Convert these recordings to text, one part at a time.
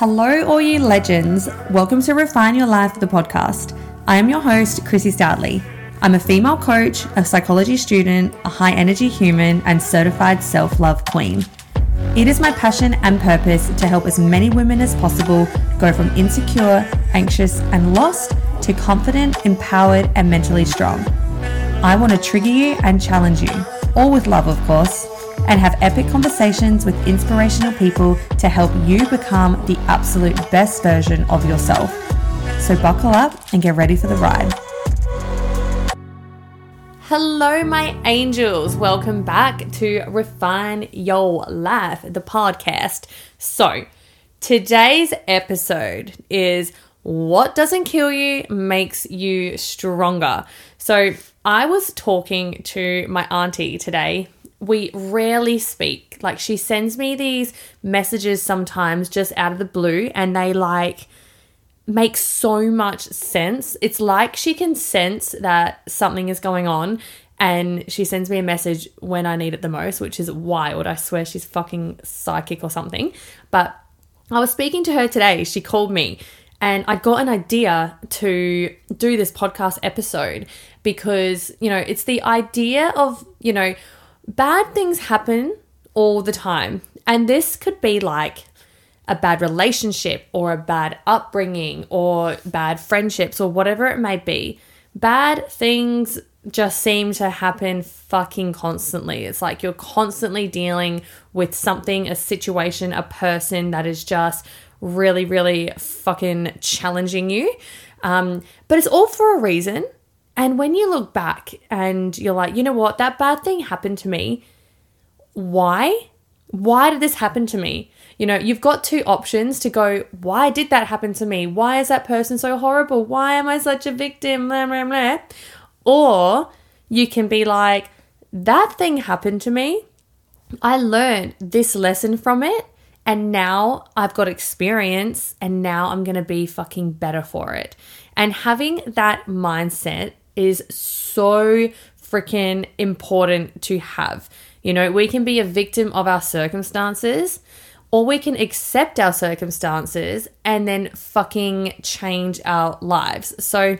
Hello, all you legends. Welcome to Refine Your Life, the podcast. I am your host, Krissy Stoutley. I'm a female coach, a psychology student, a high energy human, and certified self love queen. It is my passion and purpose to help as many women as possible go from insecure, anxious, and lost to confident, empowered, and mentally strong. I want to trigger you and challenge you, all with love, of course and have epic conversations with inspirational people to help you become the absolute best version of yourself. So buckle up and get ready for the ride. Hello, my angels. Welcome back to Refine Your Life, the podcast. So, today's episode is What Doesn't Kill You Makes You Stronger. So, I was talking to my auntie today we rarely speak. Like she sends me these messages sometimes just out of the blue and they like make so much sense. It's like she can sense that something is going on and she sends me a message when I need it the most, which is wild. I swear she's fucking psychic or something. But I was speaking to her today. She called me and I got an idea to do this podcast episode because, you know, it's the idea of, you know, bad things happen all the time. And this could be like a bad relationship or a bad upbringing or bad friendships or whatever it may be. Bad things just seem to happen fucking constantly. It's like you're constantly dealing with something, a situation, a person that is just really, really fucking challenging you. Um, but it's all for a reason. And when you look back and you're like, you know what, that bad thing happened to me. Why? Why did this happen to me? You know, you've got two options to go, why did that happen to me? Why is that person so horrible? Why am I such a victim? Blah, blah, blah. Or you can be like, that thing happened to me. I learned this lesson from it. And now I've got experience and now I'm going to be fucking better for it. And having that mindset is so freaking important to have. You know, we can be a victim of our circumstances or we can accept our circumstances and then fucking change our lives. So,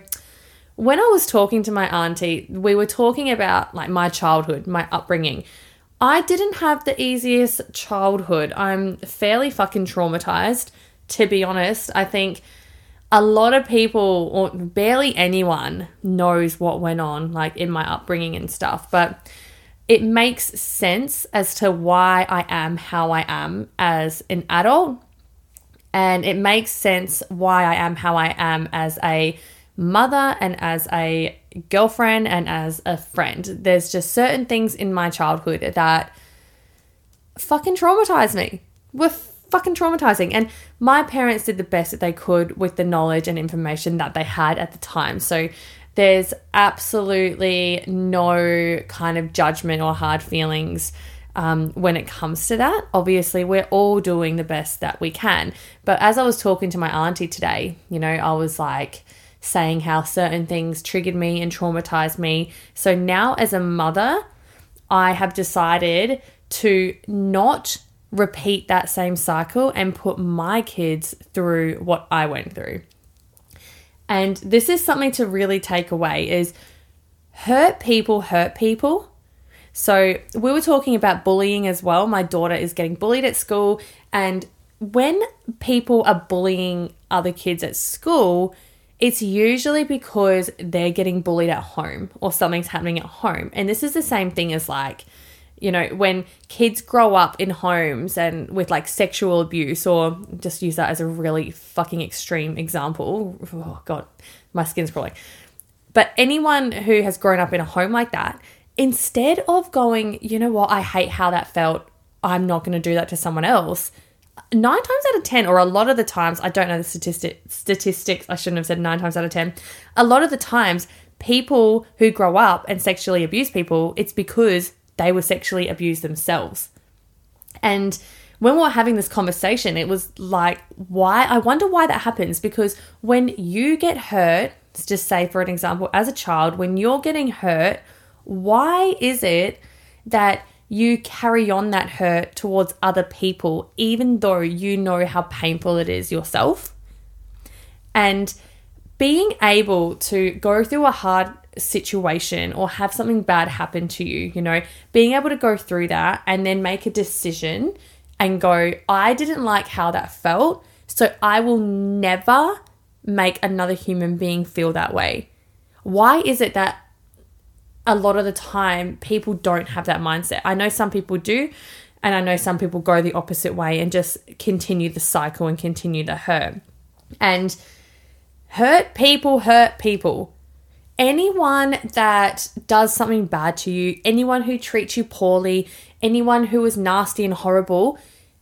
when I was talking to my auntie, we were talking about like my childhood, my upbringing. I didn't have the easiest childhood. I'm fairly fucking traumatized, to be honest. I think a lot of people, or barely anyone, knows what went on, like in my upbringing and stuff. But it makes sense as to why I am how I am as an adult. And it makes sense why I am how I am as a mother and as a girlfriend and as a friend. There's just certain things in my childhood that fucking traumatized me. With fucking traumatizing. And my parents did the best that they could with the knowledge and information that they had at the time. So there's absolutely no kind of judgment or hard feelings um, when it comes to that. Obviously, we're all doing the best that we can. But as I was talking to my auntie today, you know, I was like, saying how certain things triggered me and traumatized me. So now, as a mother, I have decided to not repeat that same cycle and put my kids through what I went through. And this is something to really take away is hurt people hurt people. So we were talking about bullying as well. My daughter is getting bullied at school and when people are bullying other kids at school, it's usually because they're getting bullied at home or something's happening at home. And this is the same thing as like you know, when kids grow up in homes and with like sexual abuse, or just use that as a really fucking extreme example. Oh, God, my skin's crawling. But anyone who has grown up in a home like that, instead of going, you know what, I hate how that felt, I'm not going to do that to someone else. Nine times out of 10, or a lot of the times, I don't know the statistic, statistics, I shouldn't have said nine times out of 10. A lot of the times, people who grow up and sexually abuse people, it's because they were sexually abused themselves. And when we were having this conversation, it was like, why? I wonder why that happens because when you get hurt, let's just say, for an example, as a child, when you're getting hurt, why is it that you carry on that hurt towards other people, even though you know how painful it is yourself. And being able to go through a hard situation or have something bad happen to you, you know, being able to go through that and then make a decision and go, I didn't like how that felt, so I will never make another human being feel that way. Why is it that a lot of the time people don't have that mindset? I know some people do, and I know some people go the opposite way and just continue the cycle and continue to hurt. And hurt people hurt people. Anyone that does something bad to you, anyone who treats you poorly, anyone who is nasty and horrible,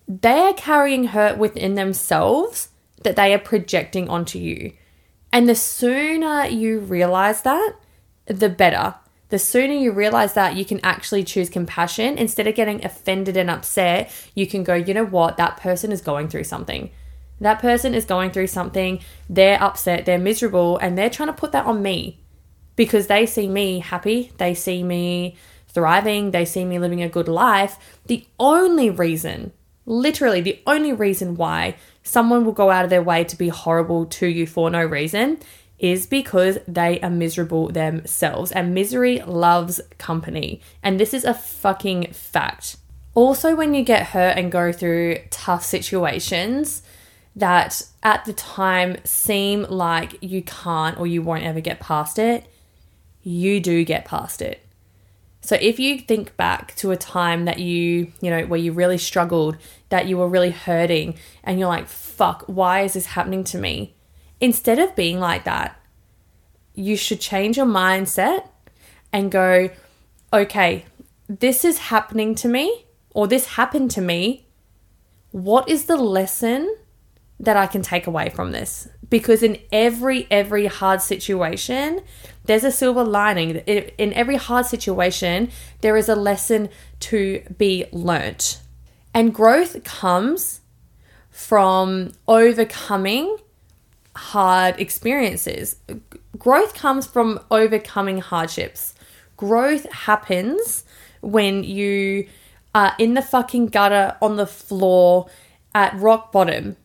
they are carrying hurt within themselves that they are projecting onto you. And the sooner you realize that, the better. The sooner you realize that, you can actually choose compassion. Instead of getting offended and upset, you can go, you know what, that person is going through something. That person is going through something, they're upset, they're miserable, and they're trying to put that on me because they see me happy, they see me thriving, they see me living a good life. The only reason, literally, the only reason why someone will go out of their way to be horrible to you for no reason is because they are miserable themselves. And misery loves company. And this is a fucking fact. Also, when you get hurt and go through tough situations that at the time seem like you can't or you won't ever get past it, you do get past it. So if you think back to a time that you, you know, where you really struggled, that you were really hurting, and you're like, fuck, why is this happening to me? Instead of being like that, you should change your mindset and go, okay, this is happening to me, or this happened to me. What is the lesson that I can take away from this? Because in every every hard situation, there's a silver lining. In every hard situation, there is a lesson to be learnt. And growth comes from overcoming hard experiences. Growth comes from overcoming hardships. Growth happens when you are in the fucking gutter on the floor at rock bottom.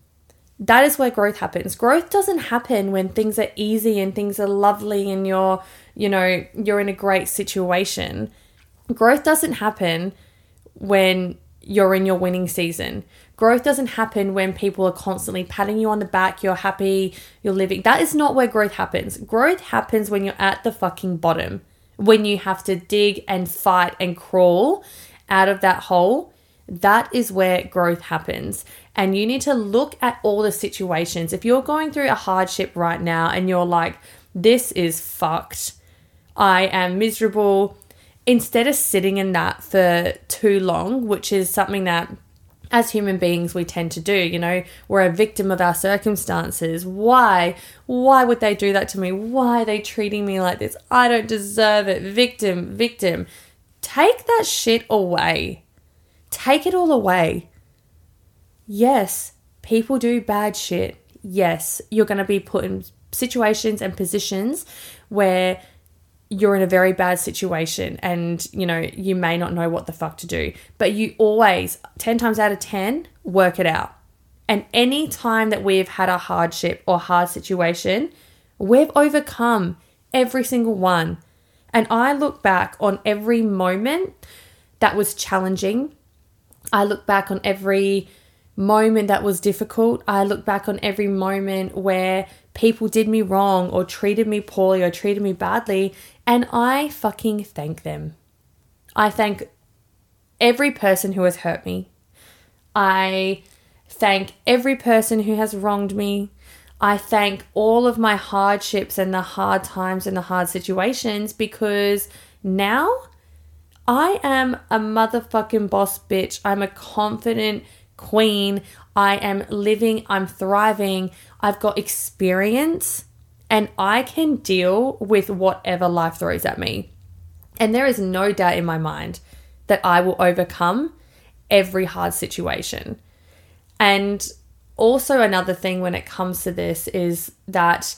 That is where growth happens. Growth doesn't happen when things are easy and things are lovely and you're, you know, you're in a great situation. Growth doesn't happen when you're in your winning season. Growth doesn't happen when people are constantly patting you on the back, you're happy, you're living. That is not where growth happens. Growth happens when you're at the fucking bottom, when you have to dig and fight and crawl out of that hole. That is where growth happens. And you need to look at all the situations. If you're going through a hardship right now and you're like, this is fucked, I am miserable, instead of sitting in that for too long, which is something that as human beings we tend to do, you know, we're a victim of our circumstances. Why? Why would they do that to me? Why are they treating me like this? I don't deserve it. Victim, victim. Take that shit away. Take it all away. Yes, people do bad shit. Yes, you're going to be put in situations and positions where you're in a very bad situation and you know you may not know what the fuck to do. But you always 10 times out of 10 work it out. And any time that we've had a hardship or hard situation we've overcome every single one. And i look back on every moment that was challenging. I look back on every moment that was difficult i look back on every moment where people did me wrong or treated me poorly or treated me badly, and I fucking thank them. I thank every person who has hurt me. I thank every person who has wronged me. I thank all of my hardships and the hard times and the hard situations because now I am a motherfucking boss bitch. I'm a confident queen. I am living, I'm thriving, I've got experience, and I can deal with whatever life throws at me. And there is no doubt in my mind that I will overcome every hard situation. And also, another thing when it comes to this is that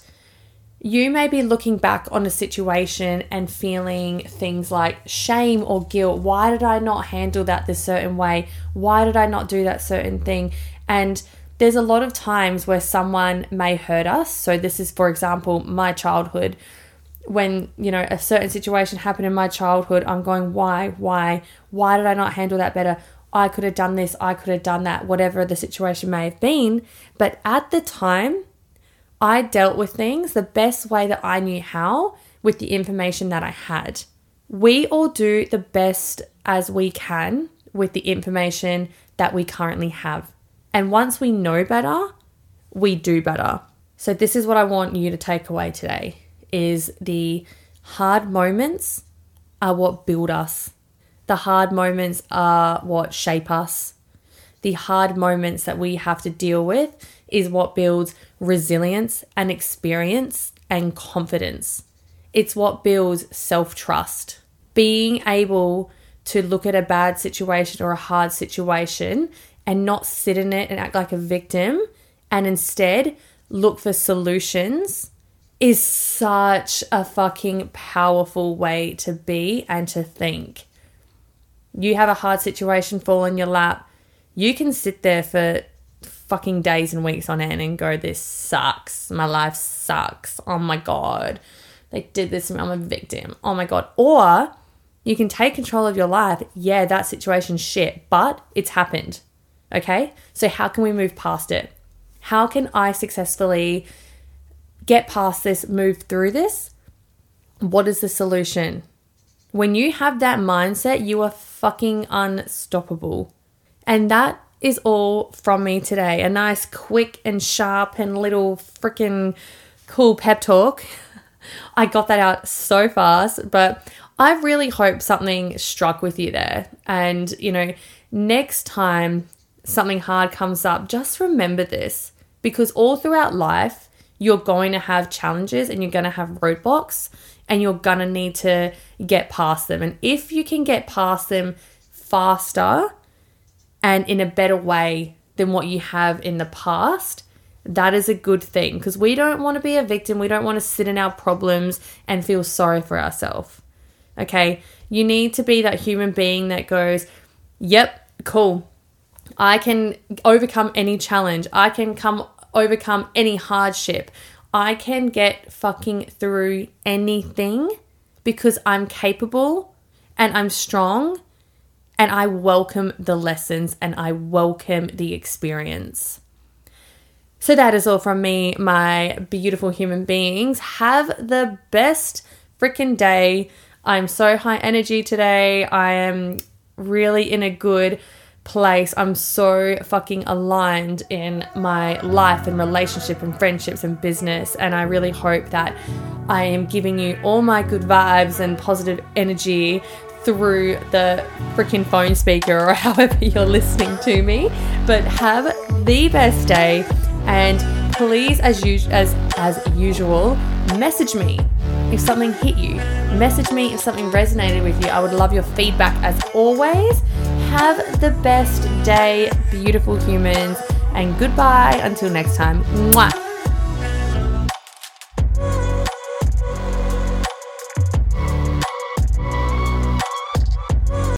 You may be looking back on a situation and feeling things like shame or guilt. Why did I not handle that this certain way? Why did I not do that certain thing? And there's a lot of times where someone may hurt us. So, this is, for example, my childhood. When, you know, a certain situation happened in my childhood, I'm going, why, why, why did I not handle that better? I could have done this, I could have done that, whatever the situation may have been. But at the time, I dealt with things the best way that I knew how with the information that I had. We all do the best as we can with the information that we currently have. And once we know better, we do better. So this is what I want you to take away today is the hard moments are what build us. The hard moments are what shape us. The hard moments that we have to deal with is what builds resilience and experience and confidence. It's what builds self trust. Being able to look at a bad situation or a hard situation and not sit in it and act like a victim and instead look for solutions is such a fucking powerful way to be and to think. You have a hard situation fall in your lap, you can sit there for fucking days and weeks on end and go, This sucks. My life sucks. Oh my God. They did this to me. I'm a victim. Oh my God. Or you can take control of your life. Yeah, that situation's shit, but it's happened. Okay. So, how can we move past it? How can I successfully get past this, move through this? What is the solution? When you have that mindset, you are fucking unstoppable. And that is all from me today. A nice, quick, and sharp, and little freaking cool pep talk. I got that out so fast, but I really hope something struck with you there. And, you know, next time something hard comes up, just remember this because all throughout life, you're going to have challenges and you're going to have roadblocks and you're going to need to get past them. And if you can get past them faster, and in a better way than what you have in the past, that is a good thing because we don't want to be a victim. We don't want to sit in our problems and feel sorry for ourselves. Okay. You need to be that human being that goes, yep, cool. I can overcome any challenge. I can come overcome any hardship. I can get fucking through anything because I'm capable and I'm strong and I welcome the lessons and I welcome the experience. So that is all from me, my beautiful human beings. Have the best freaking day. I'm so high energy today. I am really in a good place. I'm so fucking aligned in my life and relationship and friendships and business. And I really hope that I am giving you all my good vibes and positive energy through the freaking phone speaker or however you're listening to me. But have the best day and please as as as usual message me if something hit you. Message me if something resonated with you. I would love your feedback as always. Have the best day, beautiful humans, and goodbye until next time. Mwah.